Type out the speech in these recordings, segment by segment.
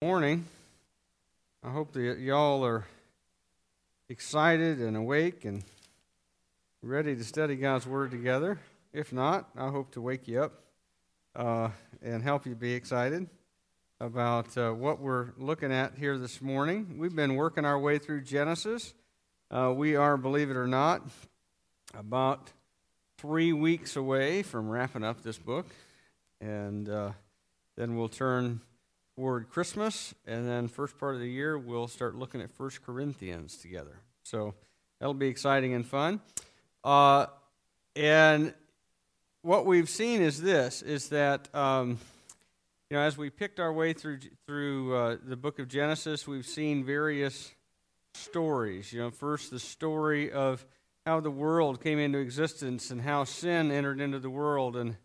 morning. I hope that y'all are excited and awake and ready to study God's Word together. If not, I hope to wake you up uh, and help you be excited about uh, what we're looking at here this morning. We've been working our way through Genesis. Uh, we are, believe it or not, about three weeks away from wrapping up this book. And uh, then we'll turn toward Christmas, and then first part of the year we'll start looking at First Corinthians together. So that'll be exciting and fun. Uh, and what we've seen is this: is that um, you know, as we picked our way through through uh, the book of Genesis, we've seen various stories. You know, first the story of how the world came into existence and how sin entered into the world and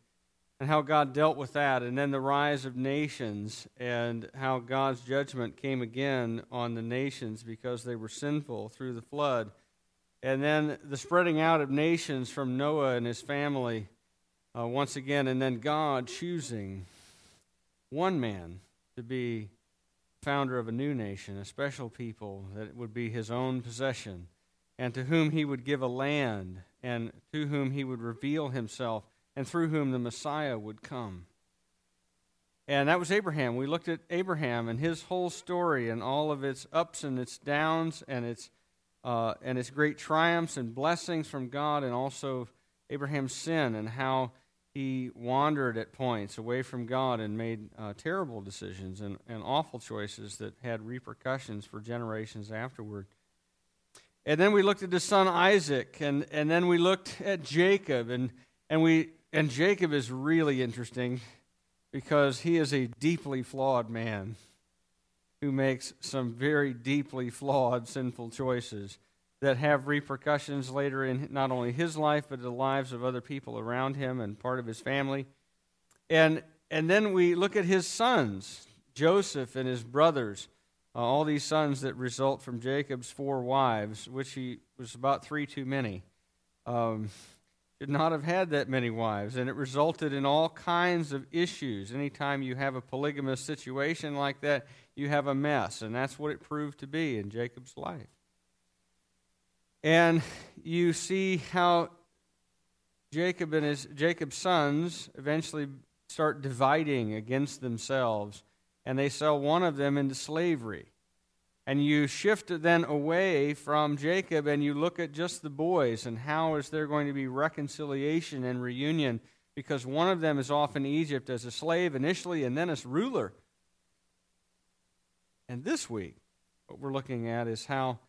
and how God dealt with that, and then the rise of nations, and how God's judgment came again on the nations because they were sinful through the flood, and then the spreading out of nations from Noah and his family uh, once again, and then God choosing one man to be founder of a new nation, a special people that would be his own possession, and to whom he would give a land, and to whom he would reveal himself and through whom the Messiah would come. And that was Abraham. We looked at Abraham and his whole story and all of its ups and its downs and its, uh, and its great triumphs and blessings from God, and also Abraham's sin and how he wandered at points away from God and made uh, terrible decisions and, and awful choices that had repercussions for generations afterward. And then we looked at his son Isaac, and, and then we looked at Jacob, and, and we and Jacob is really interesting because he is a deeply flawed man who makes some very deeply flawed sinful choices that have repercussions later in not only his life but the lives of other people around him and part of his family. And and then we look at his sons, Joseph and his brothers, uh, all these sons that result from Jacob's four wives, which he was about three too many. Um, should not have had that many wives, and it resulted in all kinds of issues. Anytime you have a polygamous situation like that, you have a mess, and that's what it proved to be in Jacob's life. And you see how Jacob and his Jacob's sons eventually start dividing against themselves, and they sell one of them into slavery and you shift then away from Jacob and you look at just the boys and how is there going to be reconciliation and reunion because one of them is off in Egypt as a slave initially and then as ruler. And this week, what we're looking at is how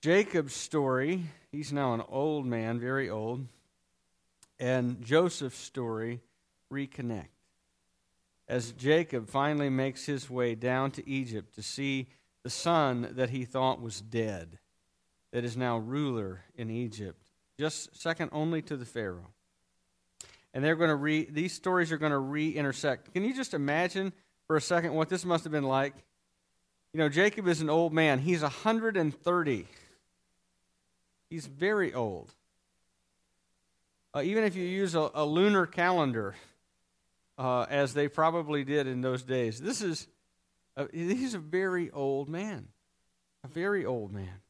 Jacob's story, he's now an old man, very old, and Joseph's story reconnect. As Jacob finally makes his way down to Egypt to see the son that he thought was dead, that is now ruler in Egypt, just second only to the Pharaoh. And they're going to re, these stories are going to re intersect. Can you just imagine for a second what this must have been like? You know, Jacob is an old man. He's 130. He's very old. Uh, even if you use a, a lunar calendar, uh, as they probably did in those days, this is uh, he's a very old man. A very old man.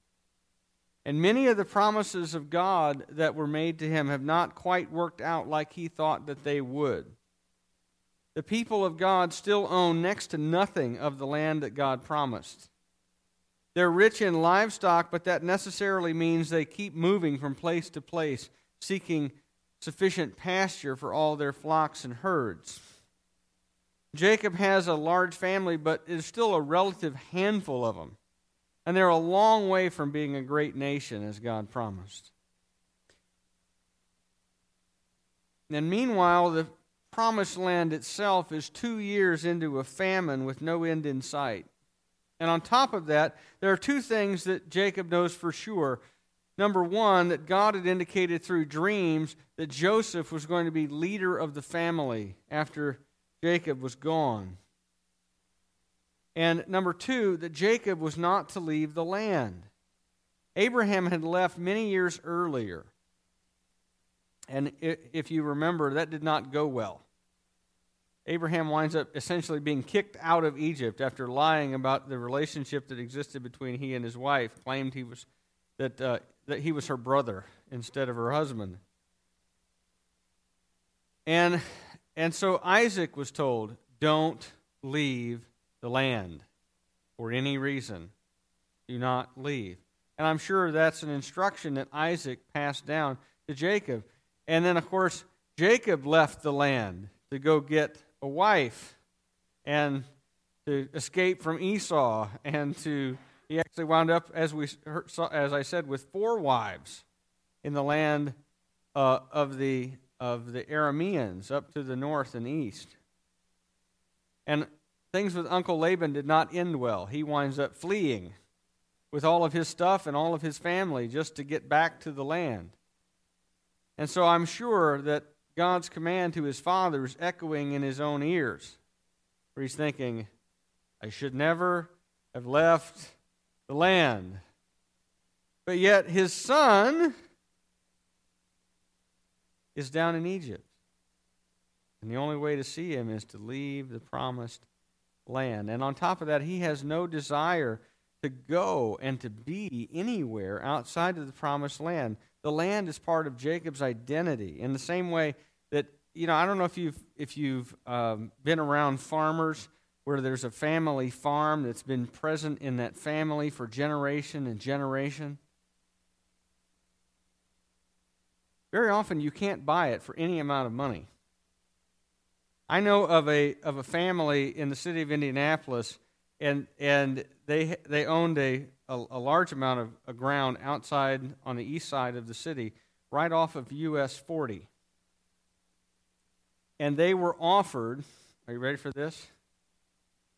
And many of the promises of God that were made to him have not quite worked out like he thought that they would. The people of God still own next to nothing of the land that God promised. They're rich in livestock, but that necessarily means they keep moving from place to place, seeking sufficient pasture for all their flocks and herds. Jacob has a large family, but there's still a relative handful of them. And they're a long way from being a great nation, as God promised. And meanwhile, the promised land itself is two years into a famine with no end in sight. And on top of that, there are two things that Jacob knows for sure. Number one, that God had indicated through dreams that Joseph was going to be leader of the family after Jacob was gone. And number two, that Jacob was not to leave the land. Abraham had left many years earlier. And if you remember, that did not go well. Abraham winds up essentially being kicked out of Egypt after lying about the relationship that existed between he and his wife, claimed he was that uh, that he was her brother instead of her husband. And and so Isaac was told, "Don't leave the land for any reason. Do not leave." And I'm sure that's an instruction that Isaac passed down to Jacob. And then of course Jacob left the land to go get a wife and to escape from Esau and to he actually wound up as we as I said with four wives in the land uh, of the of the Arameans up to the north and east. And things with Uncle Laban did not end well. He winds up fleeing with all of his stuff and all of his family just to get back to the land. And so I'm sure that God's command to his father is echoing in his own ears, where he's thinking, I should never have left the land. But yet his son is down in Egypt. And the only way to see him is to leave the promised land. And on top of that, he has no desire to go and to be anywhere outside of the promised land. The land is part of Jacob's identity in the same way that, you know, I don't know if you've, if you've um, been around farmers where there's a family farm that's been present in that family for generation and generation. Very often you can't buy it for any amount of money. I know of a of a family in the city of Indianapolis, and and they they owned a a, a large amount of, of ground outside on the east side of the city, right off of US 40. And they were offered. Are you ready for this?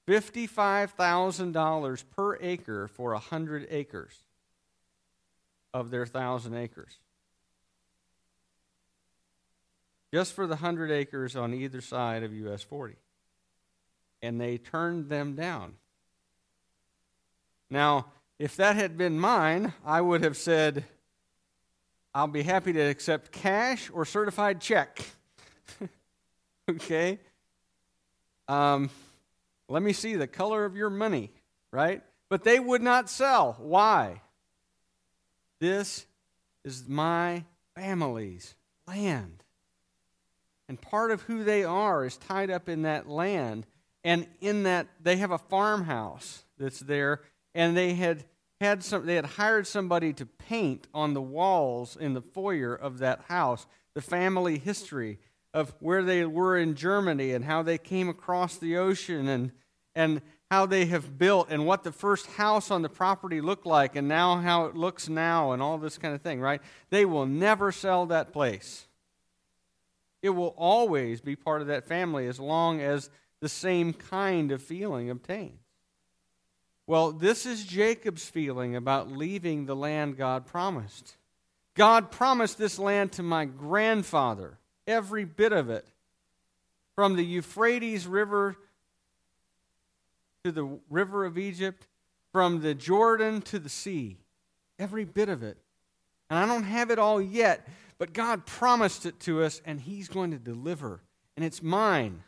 $55,000 per acre for 100 acres of their 1,000 acres. Just for the 100 acres on either side of US 40. And they turned them down. Now, if that had been mine, I would have said, I'll be happy to accept cash or certified check. okay? Um, let me see the color of your money, right? But they would not sell. Why? This is my family's land. And part of who they are is tied up in that land. And in that, they have a farmhouse that's there. And they had had some, they had hired somebody to paint on the walls in the foyer of that house the family history of where they were in Germany and how they came across the ocean and, and how they have built and what the first house on the property looked like and now how it looks now and all this kind of thing, right? They will never sell that place. It will always be part of that family as long as the same kind of feeling obtains. Well, this is Jacob's feeling about leaving the land God promised. God promised this land to my grandfather every bit of it. From the Euphrates River to the river of Egypt, from the Jordan to the sea, every bit of it. And I don't have it all yet, but God promised it to us, and He's going to deliver, and it's mine.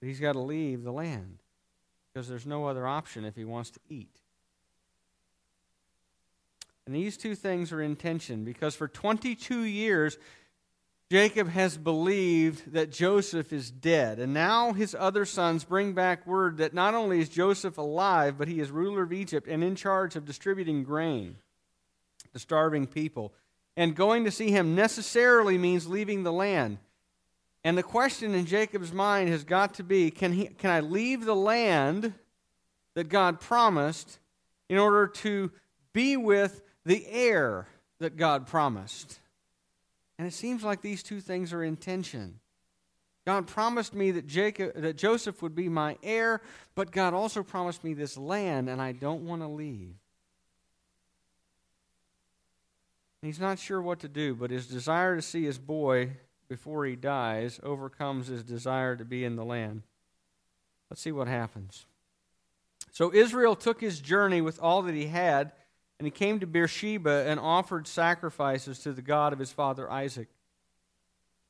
But He's got to leave the land because there's no other option if He wants to eat. And these two things are in tension because for 22 years, Jacob has believed that Joseph is dead. And now his other sons bring back word that not only is Joseph alive, but he is ruler of Egypt and in charge of distributing grain to starving people. And going to see him necessarily means leaving the land. And the question in Jacob's mind has got to be can, he, can I leave the land that God promised in order to be with the heir that God promised. And it seems like these two things are in tension. God promised me that Jacob that Joseph would be my heir, but God also promised me this land and I don't want to leave. He's not sure what to do, but his desire to see his boy before he dies overcomes his desire to be in the land. Let's see what happens. So Israel took his journey with all that he had and he came to Beersheba and offered sacrifices to the God of his father Isaac.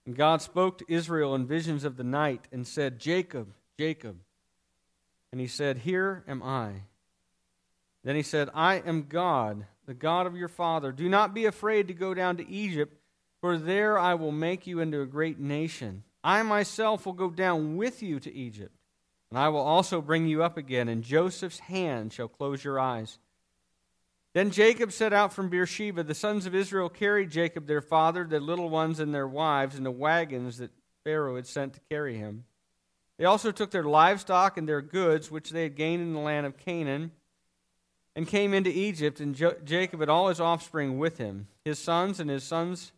And God spoke to Israel in visions of the night and said, Jacob, Jacob. And he said, Here am I. Then he said, I am God, the God of your father. Do not be afraid to go down to Egypt, for there I will make you into a great nation. I myself will go down with you to Egypt, and I will also bring you up again, and Joseph's hand shall close your eyes. Then Jacob set out from Beersheba. The sons of Israel carried Jacob their father, their little ones, and their wives in the wagons that Pharaoh had sent to carry him. They also took their livestock and their goods, which they had gained in the land of Canaan, and came into Egypt, and jo- Jacob and all his offspring with him, his sons and his sons'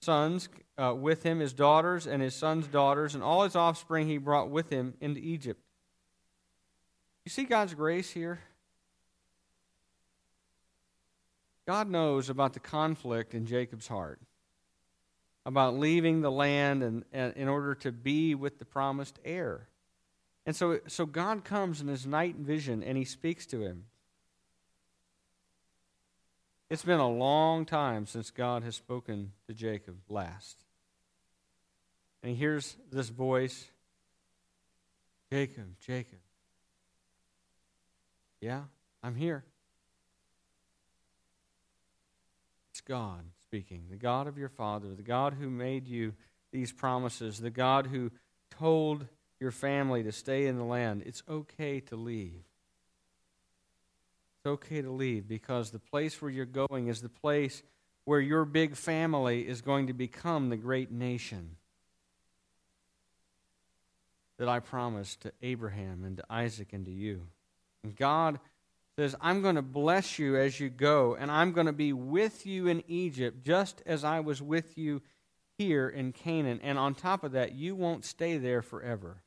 sons uh, with him, his daughters and his sons' daughters, and all his offspring he brought with him into Egypt. You see God's grace here? God knows about the conflict in Jacob's heart, about leaving the land and, and in order to be with the promised heir. And so, so God comes in his night vision and he speaks to him. It's been a long time since God has spoken to Jacob last. And he hears this voice Jacob, Jacob. Yeah, I'm here. It's God speaking, the God of your father, the God who made you these promises, the God who told your family to stay in the land. It's okay to leave. It's okay to leave because the place where you're going is the place where your big family is going to become the great nation that I promised to Abraham and to Isaac and to you. And God says, I'm going to bless you as you go, and I'm going to be with you in Egypt, just as I was with you here in Canaan. And on top of that, you won't stay there forever.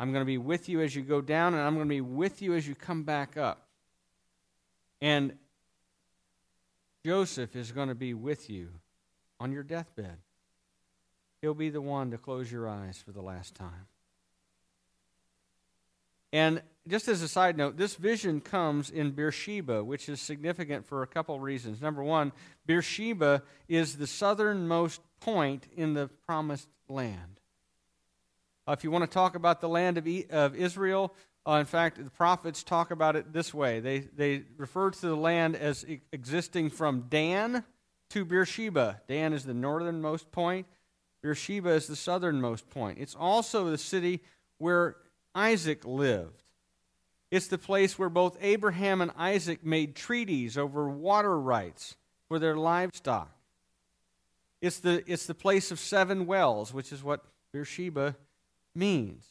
I'm going to be with you as you go down, and I'm going to be with you as you come back up. And Joseph is going to be with you on your deathbed. He'll be the one to close your eyes for the last time. And just as a side note, this vision comes in Beersheba, which is significant for a couple reasons. Number one, Beersheba is the southernmost point in the promised land. Uh, if you want to talk about the land of, e- of Israel, uh, in fact, the prophets talk about it this way they, they refer to the land as e- existing from Dan to Beersheba. Dan is the northernmost point, Beersheba is the southernmost point. It's also the city where Isaac lived. It's the place where both Abraham and Isaac made treaties over water rights for their livestock. It's the, it's the place of seven wells, which is what Beersheba means.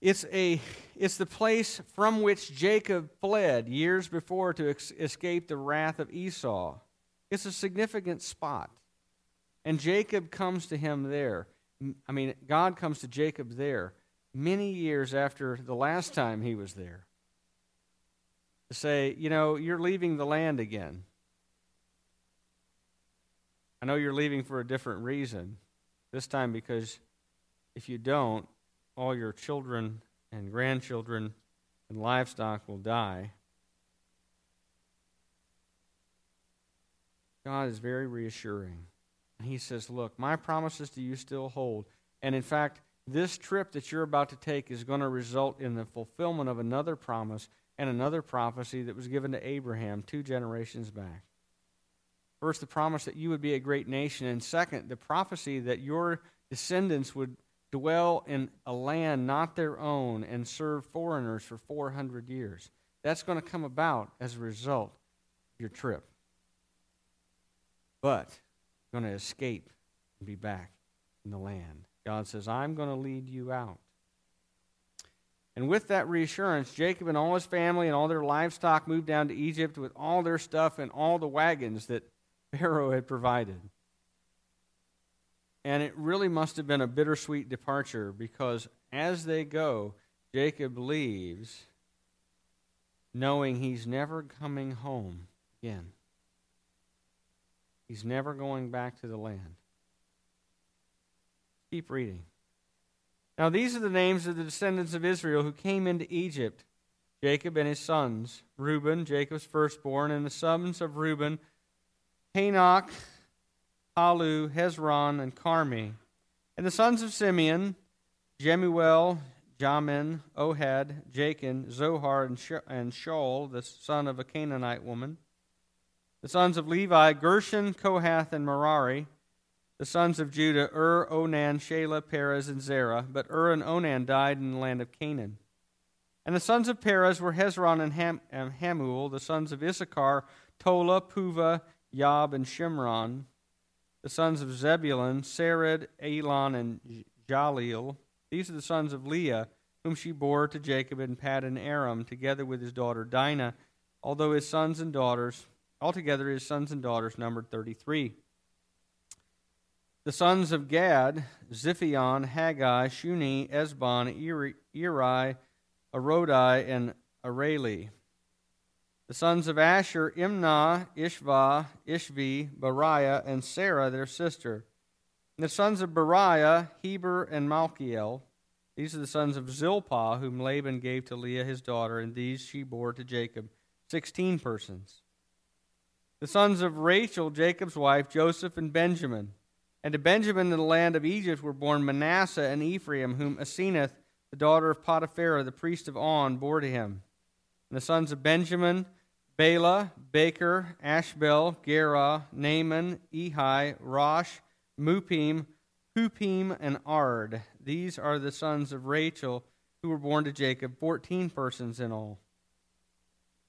It's, a, it's the place from which Jacob fled years before to ex- escape the wrath of Esau. It's a significant spot. And Jacob comes to him there. I mean, God comes to Jacob there many years after the last time he was there to say, you know, you're leaving the land again. I know you're leaving for a different reason. This time because if you don't, all your children and grandchildren and livestock will die. God is very reassuring. He says, Look, my promises to you still hold. And in fact, this trip that you're about to take is going to result in the fulfillment of another promise and another prophecy that was given to Abraham two generations back. First, the promise that you would be a great nation, and second, the prophecy that your descendants would dwell in a land not their own and serve foreigners for 400 years. That's going to come about as a result of your trip. But you're going to escape and be back in the land. God says, I'm going to lead you out. And with that reassurance, Jacob and all his family and all their livestock moved down to Egypt with all their stuff and all the wagons that Pharaoh had provided. And it really must have been a bittersweet departure because as they go, Jacob leaves knowing he's never coming home again. He's never going back to the land. Keep reading. Now, these are the names of the descendants of Israel who came into Egypt Jacob and his sons Reuben, Jacob's firstborn, and the sons of Reuben, Hanoch, Pallu, Hezron, and Carmi. And the sons of Simeon, Jemuel, Jamin, Ohad, Jachin, Zohar, and, and Shaul, the son of a Canaanite woman. The sons of Levi, Gershon, Kohath, and Merari. The sons of Judah, Ur, Onan, Shelah, Perez, and Zerah. But Ur and Onan died in the land of Canaan. And the sons of Perez were Hezron and, Ham, and Hamul. The sons of Issachar, Tola, Puvah, Yob, and Shimron. The sons of Zebulun, Sered, Elon, and Jahleel. These are the sons of Leah, whom she bore to Jacob in Paddan Aram, together with his daughter Dinah, although his sons and daughters, altogether his sons and daughters numbered 33. The sons of Gad, Ziphion, Haggai, Shuni, Ezbon, Eri, Eri Arodi, and Areli. The sons of Asher, Imnah, Ishvah, Ishvi, Beriah, and Sarah, their sister. And the sons of Beriah, Heber, and Malchiel. These are the sons of Zilpah, whom Laban gave to Leah his daughter, and these she bore to Jacob, sixteen persons. The sons of Rachel, Jacob's wife, Joseph and Benjamin. And to Benjamin in the land of Egypt were born Manasseh and Ephraim, whom Asenath, the daughter of Potiphera, the priest of On, bore to him. And the sons of Benjamin, Bela, Becher, Ashbel, Gera, Naaman, Ehi, Rosh, Muppim, Huppim, and Ard. These are the sons of Rachel who were born to Jacob, fourteen persons in all.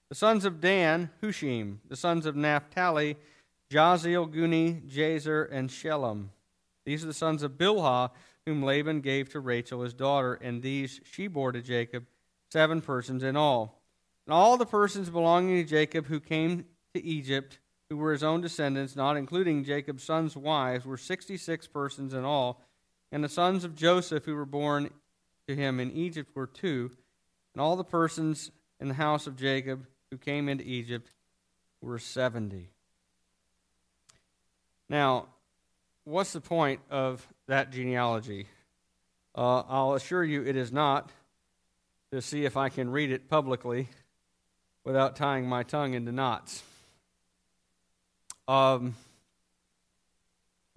The sons of Dan, Hushim. The sons of Naphtali, Jahziel, Guni, Jezer, and Shelem. These are the sons of Bilhah, whom Laban gave to Rachel his daughter, and these she bore to Jacob, seven persons in all. And all the persons belonging to Jacob who came to Egypt who were his own descendants, not including Jacob's sons' wives, were 66 persons in all. And the sons of Joseph who were born to him in Egypt were two. And all the persons in the house of Jacob who came into Egypt were 70. Now, what's the point of that genealogy? Uh, I'll assure you it is not to see if I can read it publicly without tying my tongue into knots. Um,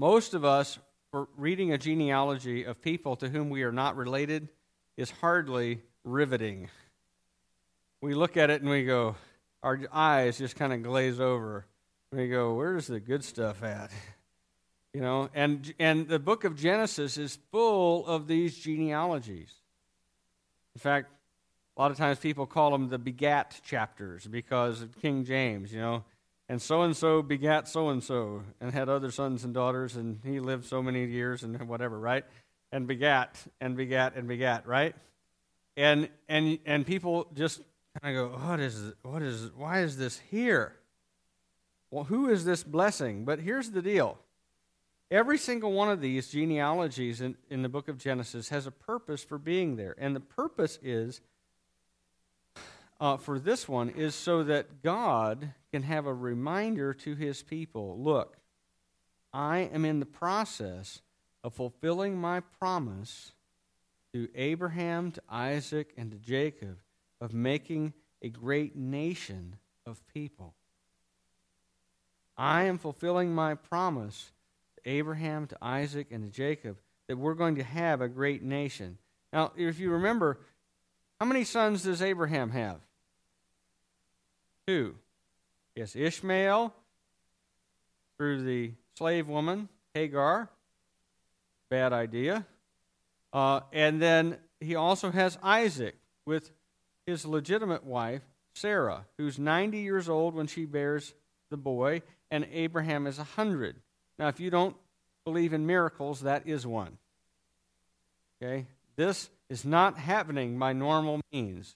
most of us, reading a genealogy of people to whom we are not related, is hardly riveting. We look at it and we go, our eyes just kind of glaze over. We go, where's the good stuff at? You know, and and the book of Genesis is full of these genealogies. In fact, a lot of times people call them the begat chapters because of King James, you know. And so and so begat so and so and had other sons and daughters and he lived so many years and whatever right? And begat and begat and begat right? And and and people just kind of go what is what is why is this here? Well who is this blessing? But here's the deal. Every single one of these genealogies in, in the book of genesis has a purpose for being there. And the purpose is uh, for this one is so that God can have a reminder to his people look, I am in the process of fulfilling my promise to Abraham, to Isaac, and to Jacob of making a great nation of people. I am fulfilling my promise to Abraham, to Isaac, and to Jacob that we're going to have a great nation. Now, if you remember, how many sons does Abraham have? Two. Yes, Ishmael through the slave woman, Hagar. Bad idea. Uh, and then he also has Isaac with his legitimate wife, Sarah, who's 90 years old when she bears the boy, and Abraham is 100. Now, if you don't believe in miracles, that is one. Okay? This is not happening by normal means,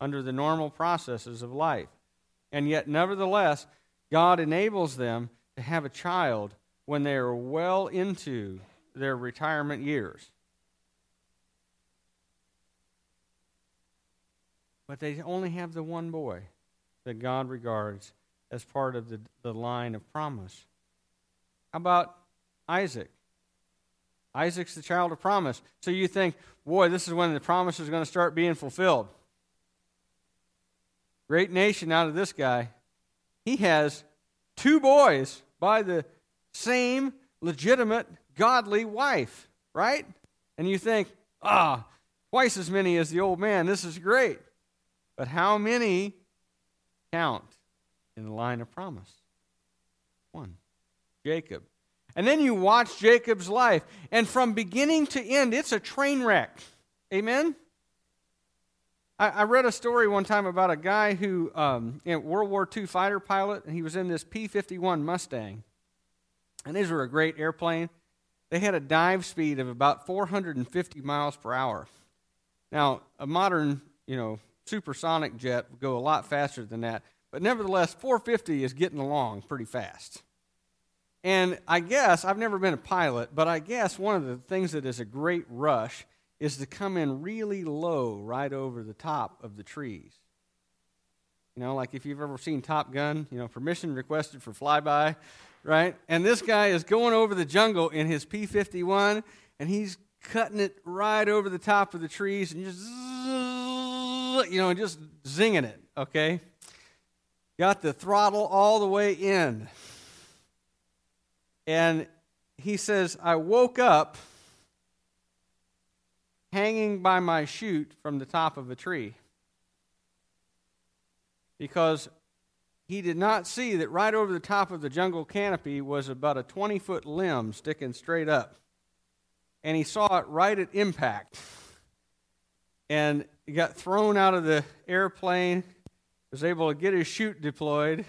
under the normal processes of life. And yet, nevertheless, God enables them to have a child when they are well into their retirement years. But they only have the one boy that God regards as part of the, the line of promise. How about Isaac? Isaac's the child of promise. So you think, boy, this is when the promise is going to start being fulfilled. Great nation out of this guy. He has two boys by the same legitimate, godly wife, right? And you think, ah, twice as many as the old man. This is great. But how many count in the line of promise? One Jacob. And then you watch Jacob's life, and from beginning to end, it's a train wreck. Amen? I, I read a story one time about a guy who, um, in World War II fighter pilot, and he was in this P 51 Mustang. And these were a great airplane. They had a dive speed of about 450 miles per hour. Now, a modern, you know, supersonic jet would go a lot faster than that, but nevertheless, 450 is getting along pretty fast. And I guess, I've never been a pilot, but I guess one of the things that is a great rush is to come in really low right over the top of the trees. You know, like if you've ever seen Top Gun, you know, permission requested for flyby, right? And this guy is going over the jungle in his P 51, and he's cutting it right over the top of the trees and just, you know, just zinging it, okay? Got the throttle all the way in. And he says, I woke up hanging by my chute from the top of a tree because he did not see that right over the top of the jungle canopy was about a 20 foot limb sticking straight up. And he saw it right at impact. And he got thrown out of the airplane, was able to get his chute deployed,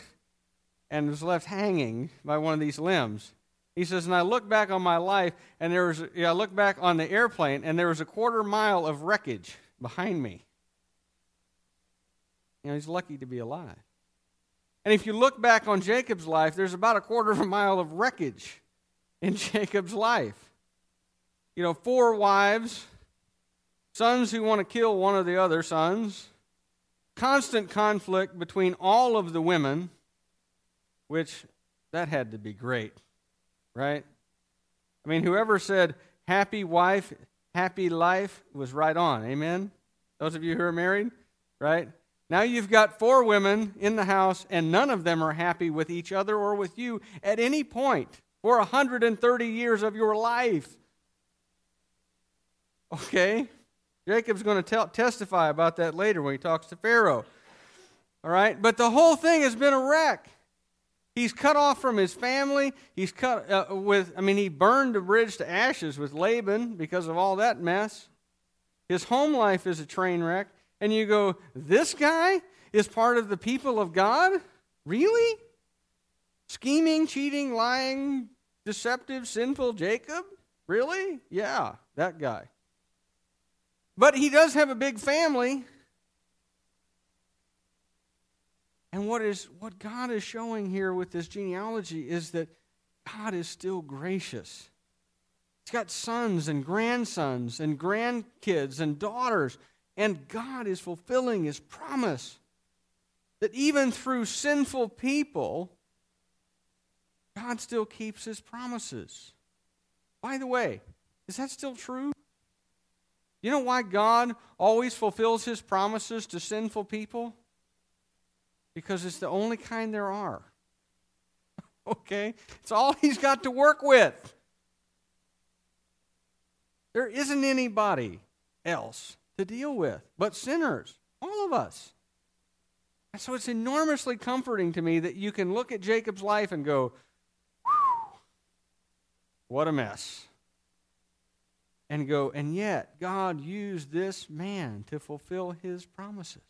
and was left hanging by one of these limbs. He says, and I look back on my life, and there was, yeah, I look back on the airplane, and there was a quarter mile of wreckage behind me. You know, he's lucky to be alive. And if you look back on Jacob's life, there's about a quarter of a mile of wreckage in Jacob's life. You know, four wives, sons who want to kill one of the other sons, constant conflict between all of the women, which that had to be great right? I mean, whoever said happy wife, happy life was right on. Amen? Those of you who are married, right? Now you've got four women in the house, and none of them are happy with each other or with you at any point for 130 years of your life. Okay? Jacob's going to tell, testify about that later when he talks to Pharaoh. All right? But the whole thing has been a wreck. He's cut off from his family. He's cut uh, with, I mean, he burned the bridge to ashes with Laban because of all that mess. His home life is a train wreck. And you go, this guy is part of the people of God? Really? Scheming, cheating, lying, deceptive, sinful Jacob? Really? Yeah, that guy. But he does have a big family. And what is what God is showing here with this genealogy is that God is still gracious. He's got sons and grandsons and grandkids and daughters, and God is fulfilling his promise that even through sinful people, God still keeps his promises. By the way, is that still true? You know why God always fulfills his promises to sinful people? Because it's the only kind there are. okay? It's all he's got to work with. There isn't anybody else to deal with but sinners, all of us. And so it's enormously comforting to me that you can look at Jacob's life and go, what a mess. And go, and yet God used this man to fulfill his promises.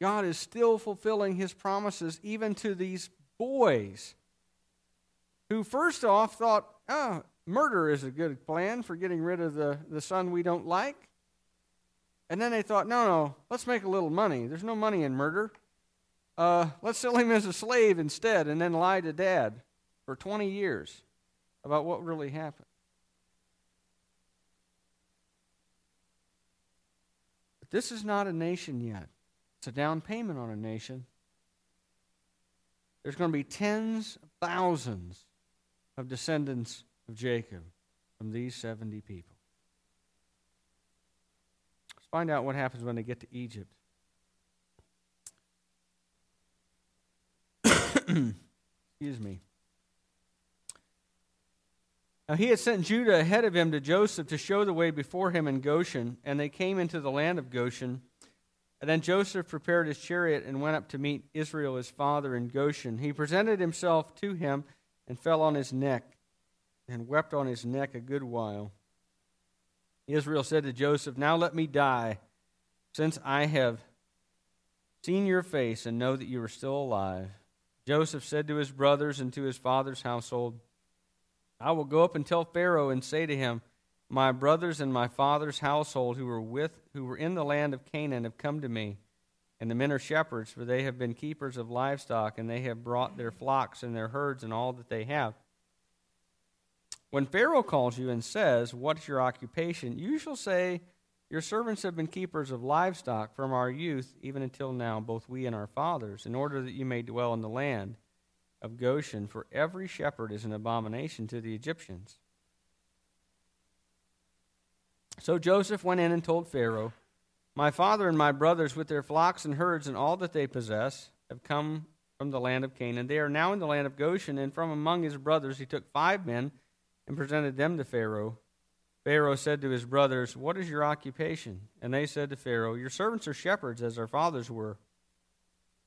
God is still fulfilling his promises even to these boys who, first off, thought, oh, murder is a good plan for getting rid of the, the son we don't like. And then they thought, no, no, let's make a little money. There's no money in murder. Uh, let's sell him as a slave instead and then lie to dad for 20 years about what really happened. But this is not a nation yet. It's a down payment on a nation. There's going to be tens of thousands of descendants of Jacob from these 70 people. Let's find out what happens when they get to Egypt. Excuse me. Now he had sent Judah ahead of him to Joseph to show the way before him in Goshen, and they came into the land of Goshen. And then Joseph prepared his chariot and went up to meet Israel his father in Goshen. He presented himself to him and fell on his neck and wept on his neck a good while. Israel said to Joseph, Now let me die, since I have seen your face and know that you are still alive. Joseph said to his brothers and to his father's household, I will go up and tell Pharaoh and say to him, My brothers and my father's household who were with who were in the land of Canaan have come to me. And the men are shepherds, for they have been keepers of livestock, and they have brought their flocks and their herds and all that they have. When Pharaoh calls you and says, What is your occupation? you shall say, Your servants have been keepers of livestock from our youth, even until now, both we and our fathers, in order that you may dwell in the land of Goshen, for every shepherd is an abomination to the Egyptians. So Joseph went in and told Pharaoh, My father and my brothers, with their flocks and herds and all that they possess, have come from the land of Canaan. They are now in the land of Goshen, and from among his brothers he took five men and presented them to Pharaoh. Pharaoh said to his brothers, What is your occupation? And they said to Pharaoh, Your servants are shepherds, as our fathers were.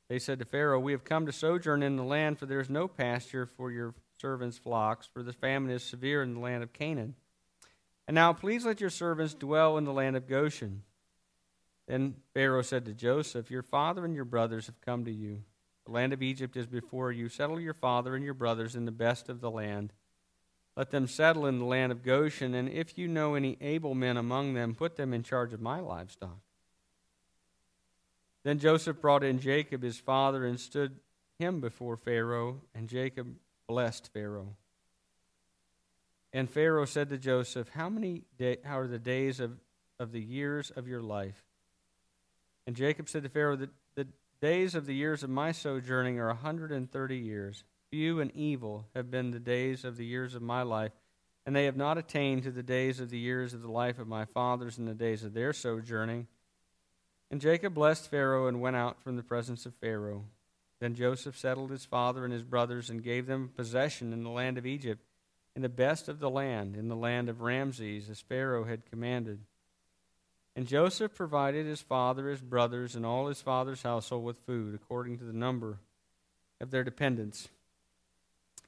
They said to Pharaoh, We have come to sojourn in the land, for there is no pasture for your servants' flocks, for the famine is severe in the land of Canaan. And now please let your servants dwell in the land of Goshen. Then Pharaoh said to Joseph, Your father and your brothers have come to you. The land of Egypt is before you. Settle your father and your brothers in the best of the land. Let them settle in the land of Goshen, and if you know any able men among them, put them in charge of my livestock. Then Joseph brought in Jacob his father and stood him before Pharaoh, and Jacob blessed Pharaoh. And Pharaoh said to Joseph, How many day, how are the days of, of the years of your life? And Jacob said to Pharaoh, the, the days of the years of my sojourning are a hundred and thirty years. Few and evil have been the days of the years of my life, and they have not attained to the days of the years of the life of my fathers in the days of their sojourning. And Jacob blessed Pharaoh and went out from the presence of Pharaoh. Then Joseph settled his father and his brothers and gave them possession in the land of Egypt, in the best of the land, in the land of Ramses, as Pharaoh had commanded. And Joseph provided his father, his brothers, and all his father's household with food, according to the number of their dependents.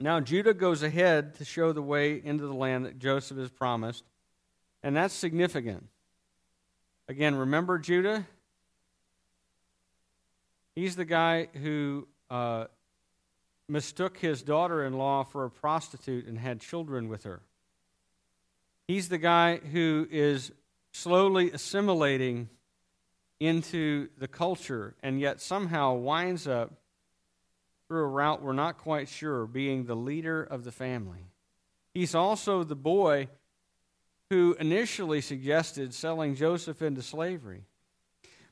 Now Judah goes ahead to show the way into the land that Joseph has promised, and that's significant. Again, remember Judah? He's the guy who uh, mistook his daughter in law for a prostitute and had children with her. He's the guy who is slowly assimilating into the culture and yet somehow winds up through a route we're not quite sure, being the leader of the family. He's also the boy who initially suggested selling Joseph into slavery.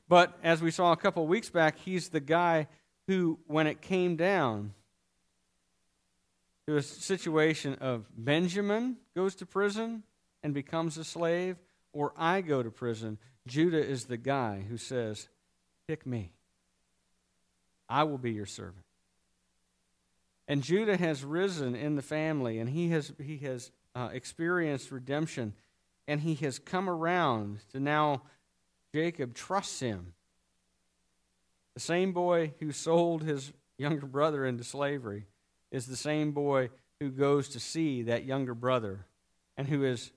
But as we saw a couple weeks back, he's the guy who, when it came down to a situation of Benjamin goes to prison and becomes a slave, or I go to prison, Judah is the guy who says, Pick me. I will be your servant. And Judah has risen in the family, and he has, he has uh, experienced redemption, and he has come around to now Jacob trusts him. The same boy who sold his younger brother into slavery is the same boy who goes to see that younger brother and who has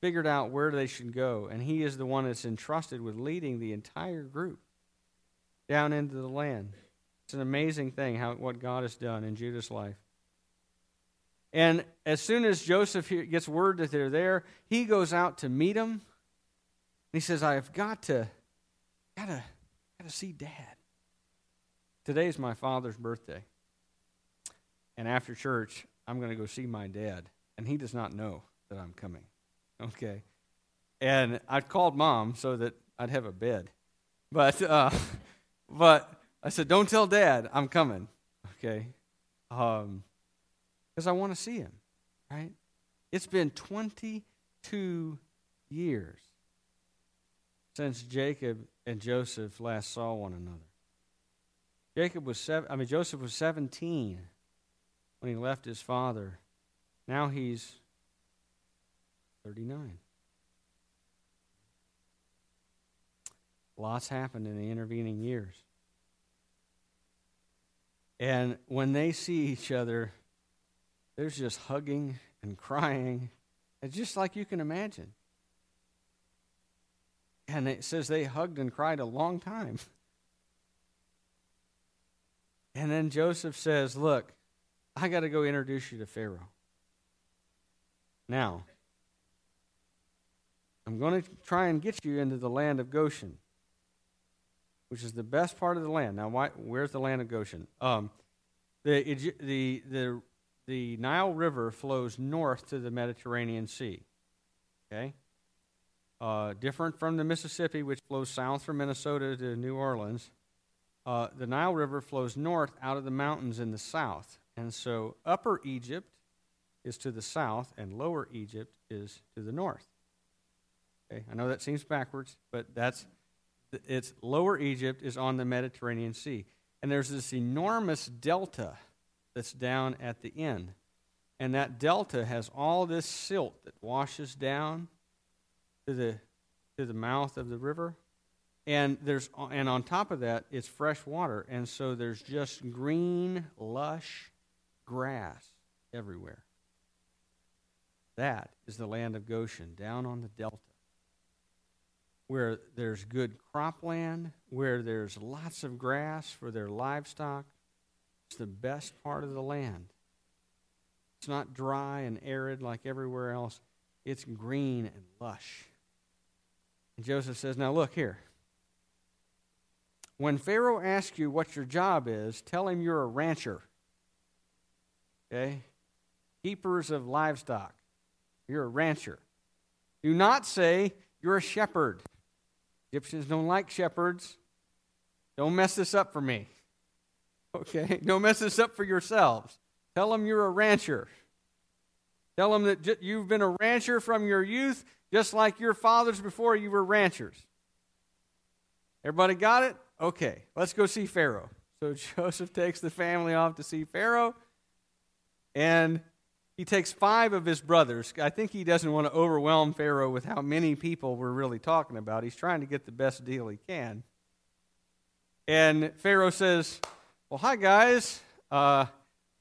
figured out where they should go. And he is the one that's entrusted with leading the entire group down into the land. It's an amazing thing how what God has done in Judah's life. And as soon as Joseph gets word that they're there, he goes out to meet them. And He says, "I've got to, gotta, gotta see Dad. Today's my father's birthday, and after church, I'm going to go see my dad, and he does not know that I'm coming. Okay, and I called mom so that I'd have a bed, but, uh, but." I said, Don't tell dad I'm coming. Okay? Because um, I want to see him, right? It's been 22 years since Jacob and Joseph last saw one another. Jacob was seven, I mean Joseph was 17 when he left his father. Now he's 39. Lots happened in the intervening years. And when they see each other, there's just hugging and crying. It's just like you can imagine. And it says they hugged and cried a long time. And then Joseph says, Look, I got to go introduce you to Pharaoh. Now, I'm going to try and get you into the land of Goshen, which is the best part of the land. Now, why, where's the land of Goshen? Um, the, the, the, the Nile River flows north to the Mediterranean Sea. Okay? Uh, different from the Mississippi, which flows south from Minnesota to New Orleans. Uh, the Nile River flows north out of the mountains in the south. And so Upper Egypt is to the south, and Lower Egypt is to the north. Okay, I know that seems backwards, but that's it's Lower Egypt is on the Mediterranean Sea. And there's this enormous delta that's down at the end. And that delta has all this silt that washes down to the to the mouth of the river. And there's and on top of that it's fresh water. And so there's just green, lush grass everywhere. That is the land of Goshen, down on the delta, where there's good cropland, where there's lots of grass for their livestock. It's the best part of the land. It's not dry and arid like everywhere else, it's green and lush. And Joseph says, Now look here. When Pharaoh asks you what your job is, tell him you're a rancher. Okay? Keepers of livestock. You're a rancher. Do not say you're a shepherd. Egyptians don't like shepherds. Don't mess this up for me. Okay? Don't mess this up for yourselves. Tell them you're a rancher. Tell them that you've been a rancher from your youth, just like your fathers before you were ranchers. Everybody got it? Okay, let's go see Pharaoh. So Joseph takes the family off to see Pharaoh, and he takes five of his brothers. I think he doesn't want to overwhelm Pharaoh with how many people we're really talking about. He's trying to get the best deal he can. And Pharaoh says, "Well, hi guys, uh,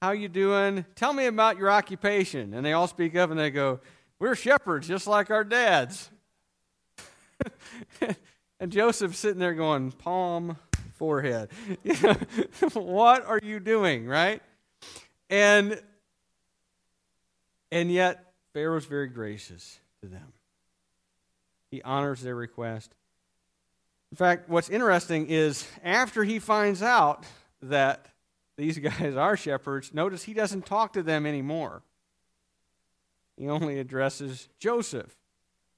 how you doing? Tell me about your occupation." And they all speak up and they go, "We're shepherds, just like our dads." and Joseph's sitting there going, "Palm, forehead. what are you doing, right?" And and yet, Pharaoh's very gracious to them. He honors their request. In fact, what's interesting is after he finds out that these guys are shepherds, notice he doesn't talk to them anymore. He only addresses Joseph.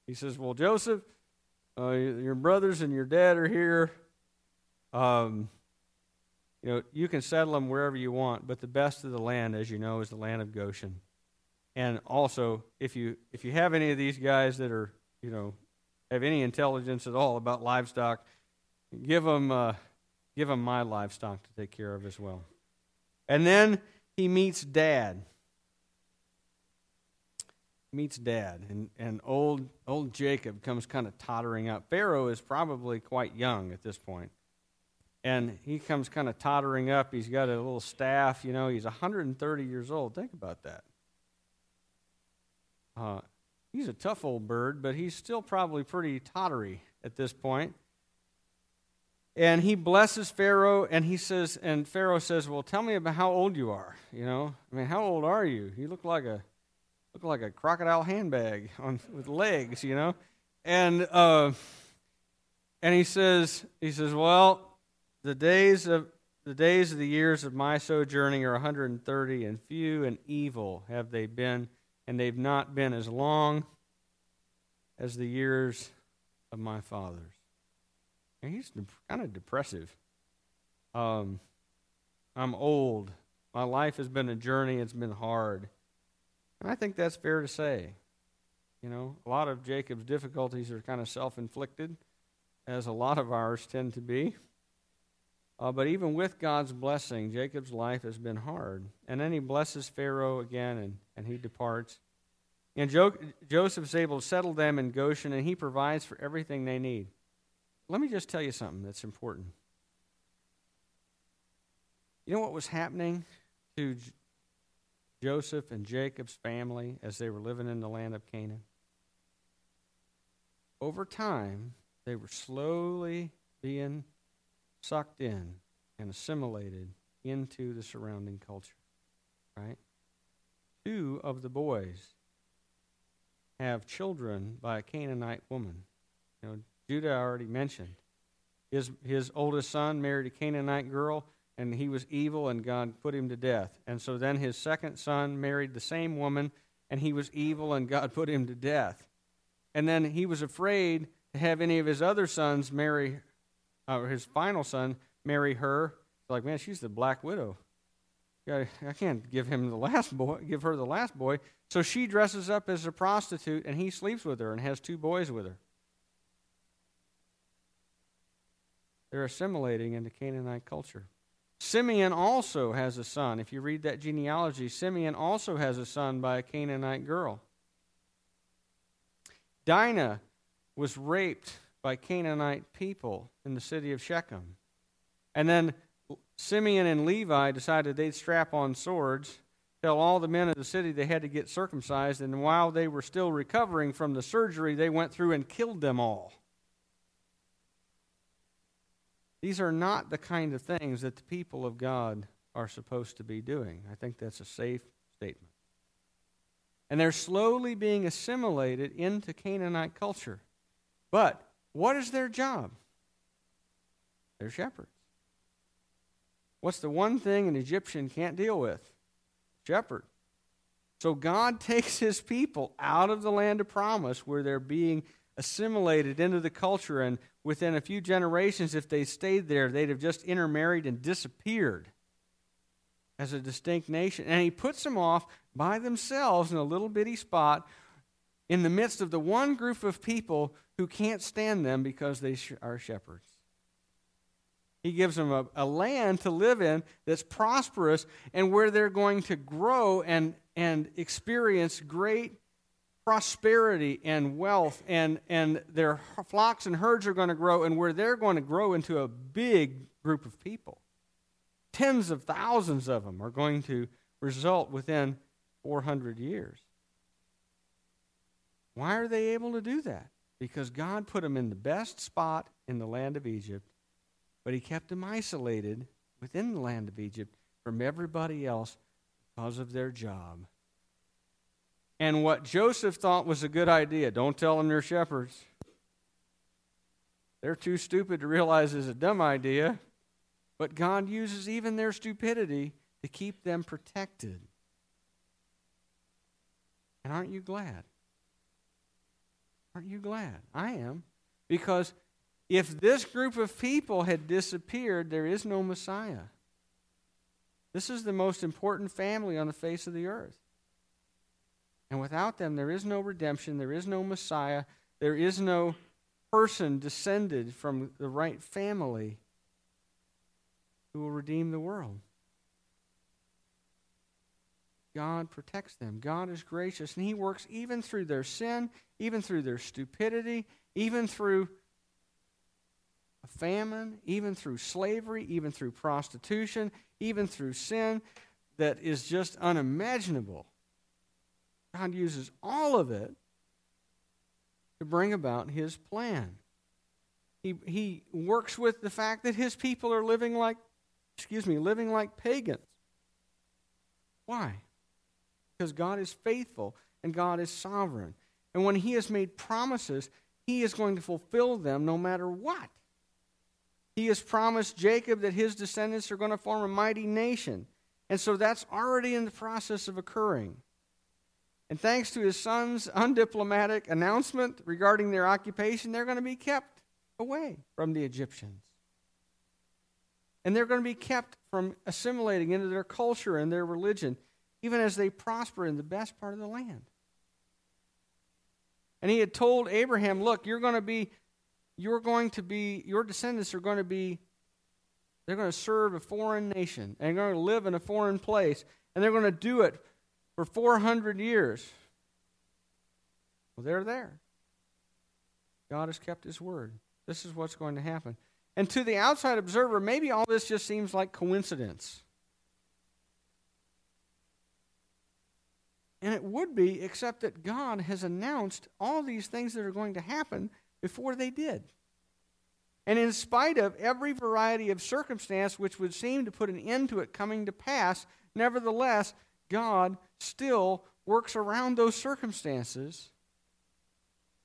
He says, Well, Joseph, uh, your brothers and your dad are here. Um, you know, you can settle them wherever you want, but the best of the land, as you know, is the land of Goshen. And also, if you if you have any of these guys that are you know have any intelligence at all about livestock, give them uh, give them my livestock to take care of as well. And then he meets Dad. Meets Dad, and and old old Jacob comes kind of tottering up. Pharaoh is probably quite young at this point, and he comes kind of tottering up. He's got a little staff, you know. He's 130 years old. Think about that. Uh, he's a tough old bird, but he's still probably pretty tottery at this point. And he blesses Pharaoh, and he says, and Pharaoh says, "Well, tell me about how old you are. You know, I mean, how old are you? You look like a look like a crocodile handbag on with legs. You know." And uh, and he says, he says, "Well, the days of the days of the years of my sojourning are 130, and few and evil have they been." And they've not been as long as the years of my fathers. And he's kind of depressive. Um, I'm old. My life has been a journey, it's been hard. And I think that's fair to say. You know, a lot of Jacob's difficulties are kind of self inflicted, as a lot of ours tend to be. Uh, but even with God's blessing, Jacob's life has been hard. And then he blesses Pharaoh again and, and he departs. And jo- Joseph is able to settle them in Goshen, and he provides for everything they need. Let me just tell you something that's important. You know what was happening to J- Joseph and Jacob's family as they were living in the land of Canaan? Over time, they were slowly being sucked in and assimilated into the surrounding culture. Right? Two of the boys have children by a Canaanite woman. You know, Judah already mentioned. His, his oldest son married a Canaanite girl, and he was evil, and God put him to death. And so then his second son married the same woman, and he was evil, and God put him to death. And then he was afraid to have any of his other sons marry, uh, his final son marry her. Like, man, she's the black widow. I can't give him the last boy, give her the last boy. So she dresses up as a prostitute, and he sleeps with her and has two boys with her. They're assimilating into Canaanite culture. Simeon also has a son. If you read that genealogy, Simeon also has a son by a Canaanite girl. Dinah was raped by Canaanite people in the city of Shechem. And then Simeon and Levi decided they'd strap on swords, tell all the men of the city they had to get circumcised, and while they were still recovering from the surgery, they went through and killed them all. These are not the kind of things that the people of God are supposed to be doing. I think that's a safe statement. And they're slowly being assimilated into Canaanite culture. But what is their job? They're shepherds. What's the one thing an Egyptian can't deal with? Shepherd. So God takes his people out of the land of promise where they're being assimilated into the culture, and within a few generations, if they stayed there, they'd have just intermarried and disappeared as a distinct nation. And he puts them off by themselves in a little bitty spot in the midst of the one group of people who can't stand them because they are shepherds. He gives them a, a land to live in that's prosperous and where they're going to grow and, and experience great prosperity and wealth, and, and their flocks and herds are going to grow, and where they're going to grow into a big group of people. Tens of thousands of them are going to result within 400 years. Why are they able to do that? Because God put them in the best spot in the land of Egypt but he kept them isolated within the land of Egypt from everybody else because of their job. And what Joseph thought was a good idea don't tell them they're shepherds. They're too stupid to realize it's a dumb idea. But God uses even their stupidity to keep them protected. And aren't you glad? Aren't you glad? I am. Because if this group of people had disappeared, there is no Messiah. This is the most important family on the face of the earth. And without them, there is no redemption, there is no Messiah, there is no person descended from the right family who will redeem the world. God protects them. God is gracious, and He works even through their sin, even through their stupidity, even through a famine, even through slavery, even through prostitution, even through sin that is just unimaginable. God uses all of it to bring about his plan. He, he works with the fact that his people are living like, excuse me, living like pagans. Why? Because God is faithful and God is sovereign. And when he has made promises, he is going to fulfill them no matter what. He has promised Jacob that his descendants are going to form a mighty nation. And so that's already in the process of occurring. And thanks to his son's undiplomatic announcement regarding their occupation, they're going to be kept away from the Egyptians. And they're going to be kept from assimilating into their culture and their religion, even as they prosper in the best part of the land. And he had told Abraham, Look, you're going to be you're going to be, your descendants are going to be, they're going to serve a foreign nation and they're going to live in a foreign place and they're going to do it for 400 years. Well, they're there. God has kept his word. This is what's going to happen. And to the outside observer, maybe all this just seems like coincidence. And it would be, except that God has announced all these things that are going to happen before they did. And in spite of every variety of circumstance which would seem to put an end to it coming to pass, nevertheless, God still works around those circumstances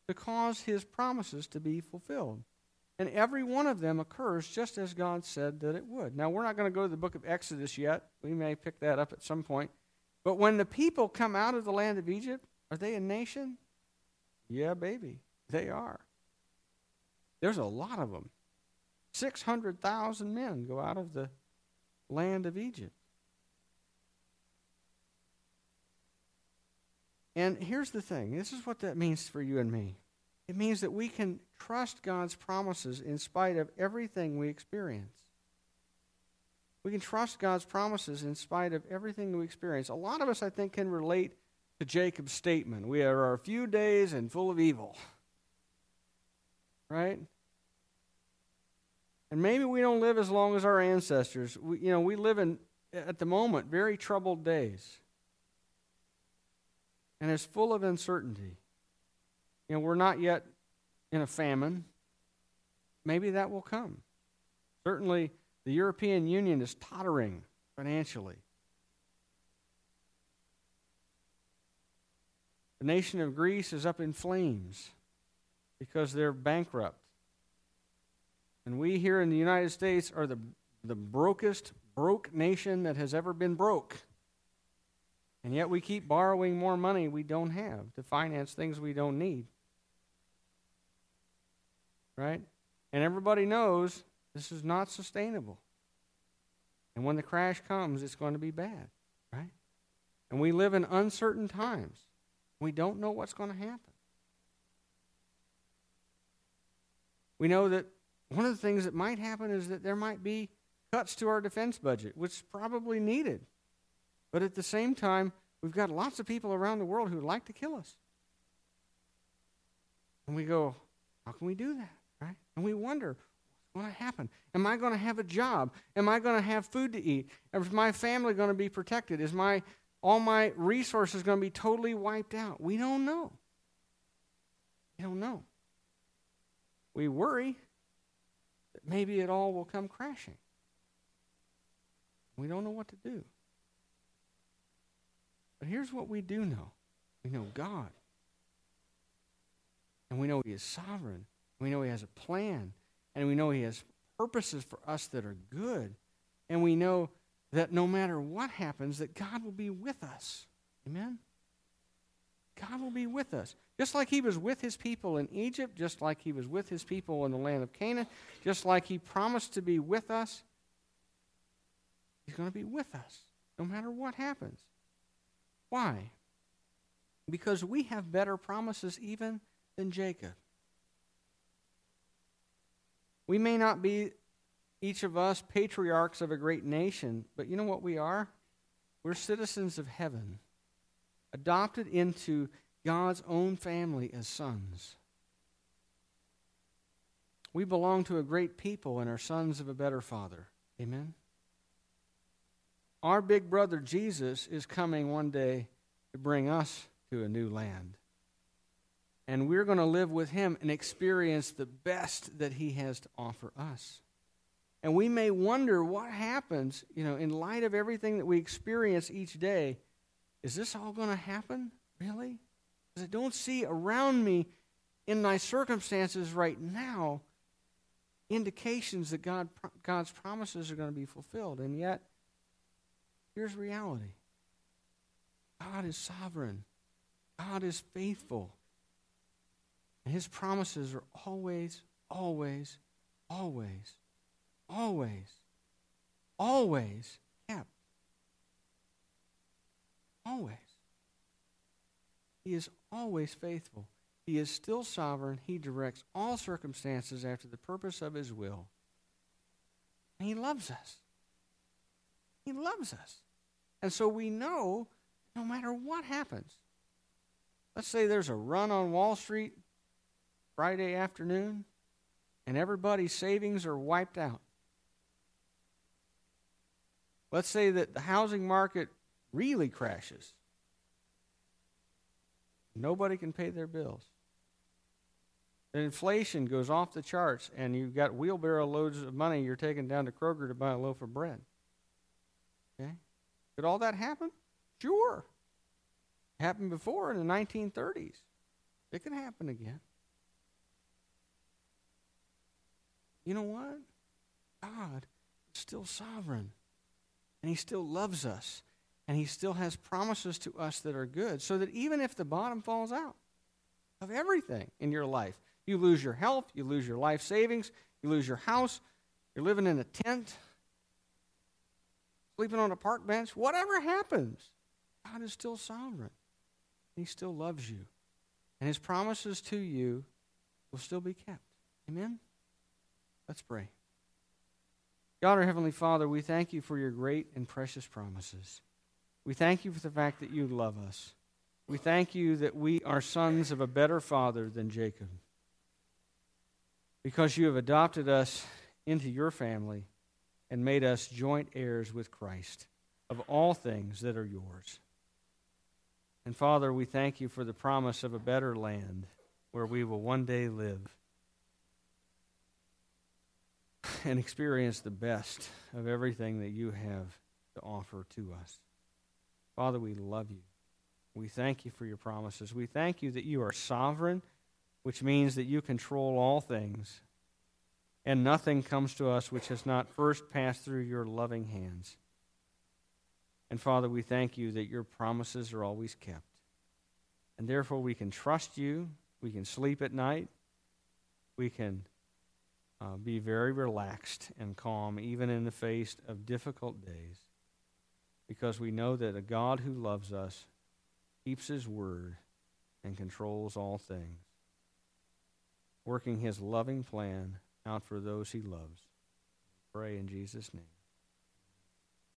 to cause his promises to be fulfilled. And every one of them occurs just as God said that it would. Now, we're not going to go to the book of Exodus yet. We may pick that up at some point. But when the people come out of the land of Egypt, are they a nation? Yeah, baby, they are. There's a lot of them. 600,000 men go out of the land of Egypt. And here's the thing this is what that means for you and me. It means that we can trust God's promises in spite of everything we experience. We can trust God's promises in spite of everything we experience. A lot of us, I think, can relate to Jacob's statement We are a few days and full of evil. Right? And maybe we don't live as long as our ancestors. We, you know, we live in, at the moment, very troubled days. And it's full of uncertainty. You know, we're not yet in a famine. Maybe that will come. Certainly, the European Union is tottering financially. The nation of Greece is up in flames because they're bankrupt. And we here in the United States are the, the brokest, broke nation that has ever been broke. And yet we keep borrowing more money we don't have to finance things we don't need. Right? And everybody knows this is not sustainable. And when the crash comes, it's going to be bad, right? And we live in uncertain times. We don't know what's going to happen. We know that one of the things that might happen is that there might be cuts to our defense budget, which is probably needed. But at the same time, we've got lots of people around the world who would like to kill us. And we go, how can we do that? Right? And we wonder, going to happen? Am I going to have a job? Am I going to have food to eat? Is my family going to be protected? Is my all my resources going to be totally wiped out? We don't know. We don't know. We worry that maybe it all will come crashing. We don't know what to do. But here's what we do know we know God. And we know He is sovereign. We know He has a plan. And we know He has purposes for us that are good. And we know that no matter what happens, that God will be with us. Amen? God will be with us. Just like he was with his people in Egypt, just like he was with his people in the land of Canaan, just like he promised to be with us, he's going to be with us no matter what happens. Why? Because we have better promises even than Jacob. We may not be, each of us, patriarchs of a great nation, but you know what we are? We're citizens of heaven, adopted into God's own family as sons. We belong to a great people and are sons of a better Father. Amen? Our big brother Jesus is coming one day to bring us to a new land and we're going to live with him and experience the best that he has to offer us. And we may wonder what happens, you know, in light of everything that we experience each day. Is this all going to happen? Really? Because I don't see around me in my circumstances right now indications that God, God's promises are going to be fulfilled. And yet, here's reality God is sovereign, God is faithful. And his promises are always, always, always, always, always kept. Always. He is always faithful. He is still sovereign. He directs all circumstances after the purpose of his will. And he loves us. He loves us. And so we know no matter what happens, Let's say there's a run on Wall Street Friday afternoon and everybody's savings are wiped out. Let's say that the housing market really crashes. Nobody can pay their bills. Inflation goes off the charts, and you've got wheelbarrow loads of money you're taking down to Kroger to buy a loaf of bread. Okay? Could all that happen? Sure. Happened before in the 1930s. It can happen again. You know what? God is still sovereign. And He still loves us. And He still has promises to us that are good. So that even if the bottom falls out of everything in your life, you lose your health, you lose your life savings, you lose your house, you're living in a tent, sleeping on a park bench, whatever happens, God is still sovereign. He still loves you. And his promises to you will still be kept. Amen? Let's pray. God, our Heavenly Father, we thank you for your great and precious promises. We thank you for the fact that you love us. We thank you that we are sons of a better Father than Jacob because you have adopted us into your family and made us joint heirs with Christ of all things that are yours. And Father, we thank you for the promise of a better land where we will one day live and experience the best of everything that you have to offer to us. Father, we love you. We thank you for your promises. We thank you that you are sovereign which means that you control all things, and nothing comes to us which has not first passed through your loving hands. And Father, we thank you that your promises are always kept. And therefore, we can trust you. We can sleep at night. We can uh, be very relaxed and calm, even in the face of difficult days, because we know that a God who loves us keeps his word and controls all things working his loving plan out for those he loves. Pray in Jesus' name.